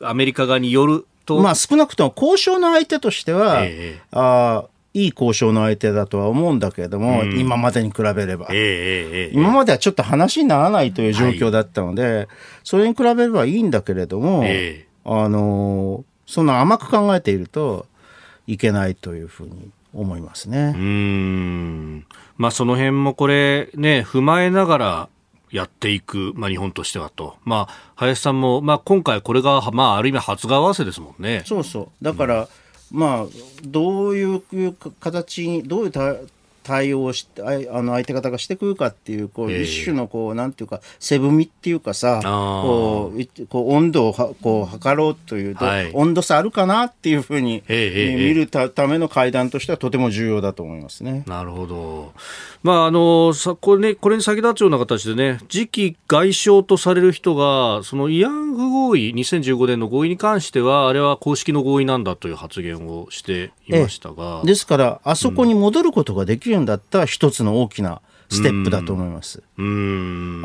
アメリカ側によると？まあ少なくとも交渉の相手としては、えー、あいい交渉の相手だとは思うんだけれども、うん、今までに比べれば、えー、今まではちょっと話にならないという状況だったので、はい、それに比べればいいんだけれども、あのそんな甘く考えているといけないというふうに思いますね。うん。まあその辺もこれね、踏まえながらやっていく、まあ日本としてはと。まあ林さんも、まあ今回これが、まあある意味初顔合わせですもんね。そうそう。だから、うん、まあどういう形に、どういう対応してあの相手方がしてくるかっていうこう一種のこうなんていうか背踏みっていうかさこうこう温度をはこう測ろうというと、はい、温度差あるかなっていうふうに見るための会談としてはとても重要だと思いますね。なるほど。まああのさこれねこれに先立つような形でね次期外相とされる人がその慰安婦合意2015年の合意に関してはあれは公式の合意なんだという発言をしていましたが、ですからあそこに戻ることができるんだったら一つの大きなステップだと思います。あ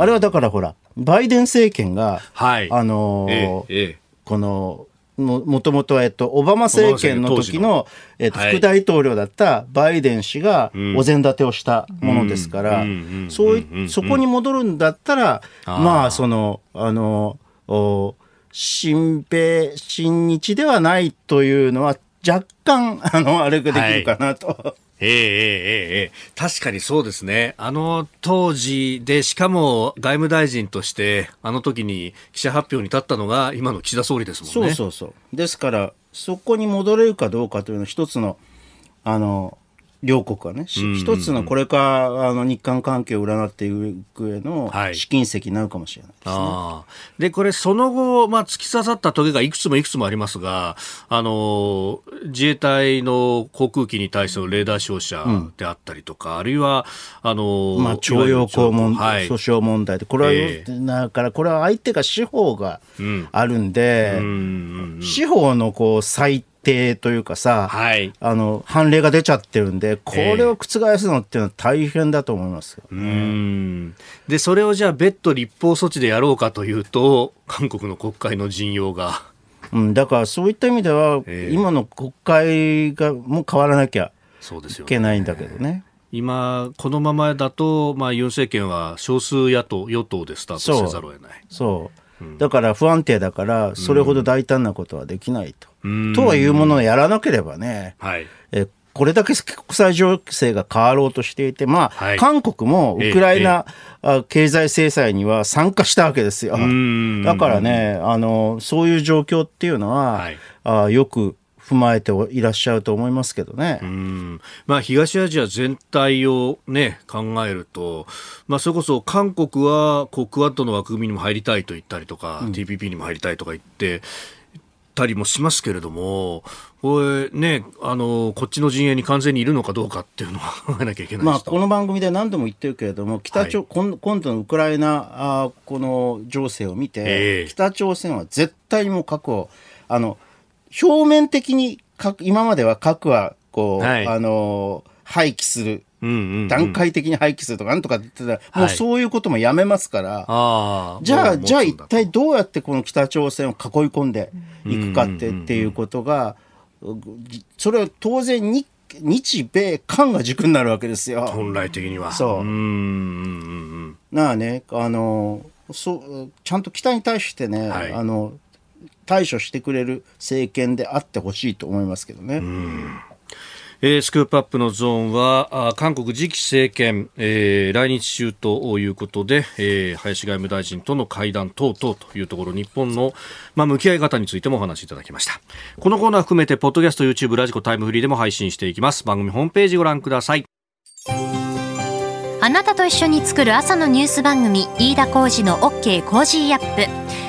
れはだからほら、バイデン政権が、はい、あのーええ、この、ももともとは、えっと、オバマ政権の時の、えっと、副大統領だったバイデン氏がお膳立てをしたものですから、そうい、そこに戻るんだったら、まあ、その、あの、お新米、新日ではないというのは、若干、あの、あれができるかなと。はいえええええ確かにそうですね。あの当時で、しかも外務大臣として、あの時に記者発表に立ったのが今の岸田総理ですもんね。そうそうそう。ですから、そこに戻れるかどうかというのは一つの、あの、両国はね、一つのこれからあの日韓関係を占っていく上の試金石になるかもしれないですね。はい、で、これその後、まあ、突き刺さった時がいくつもいくつもありますが、あの、自衛隊の航空機に対してのレーダー照射であったりとか、うん、あるいは、あの、まあ、徴用工問題、訴訟問題で、これは、えー、だからこれは相手が司法があるんで、うん、司法のこう、最定というかさ、はい、あの判例が出ちゃってるんで、これを覆すのっていうのは大変だと思いますよ、ね、うん。でそれをじゃあ、別途立法措置でやろうかというと、韓国の国会の陣容が。うん、だからそういった意味では、えー、今の国会がもう変わらなきゃいけないんだけどね。今、このままだと、まあ、ユン政権は少数野党、与党でスタートせざるを得ない。そうだから不安定だから、それほど大胆なことはできないと。とはいうものをやらなければね、はい、えこれだけ国際情勢が変わろうとしていて、まあ、はい、韓国もウクライナ、ええ、経済制裁には参加したわけですよ。だからね、あの、そういう状況っていうのは、はい、あよく踏まえていらっしゃると思いますけどね。うん。まあ、東アジア全体を、ね、考えると、まあ、それこそ韓国はこうクワッドの枠組みにも入りたいと言ったりとか、うん、TPP にも入りたいとか言って、たりもしますけれども、これね、あの、こっちの陣営に完全にいるのかどうかっていうのは考えなきゃいけないまあ、この番組で何度も言ってるけれども、北朝、はい、今度のウクライナ、あこの情勢を見て、えー、北朝鮮は絶対にも核を、あの、表面的に核、今までは核は、こう、はい、あの、廃棄する。段階的に廃棄するとかなんとかって言ってたら、もうそういうこともやめますから、はい、じゃあ、じゃあ一体どうやってこの北朝鮮を囲い込んでいくかってっていうことが、それは当然日日米韓が軸になるわけですよ。本来的には。そう。うんなあね、あの、そうちゃんと北に対してね、はい、あの対処してくれる政権であってほしいと思いますけどね。えー、スクープアップのゾーンは韓国次期政権、えー、来日中ということで、えー、林外務大臣との会談等々というところ日本の、まあ、向き合い方についてもお話しいただきました。このコーナー含めてポッドキャスト YouTube ラジコタイムフリーでも配信していきます。番組ホームページご覧ください。あなたと一緒に作る朝のニュース番組飯田浩司の OK コージーアップ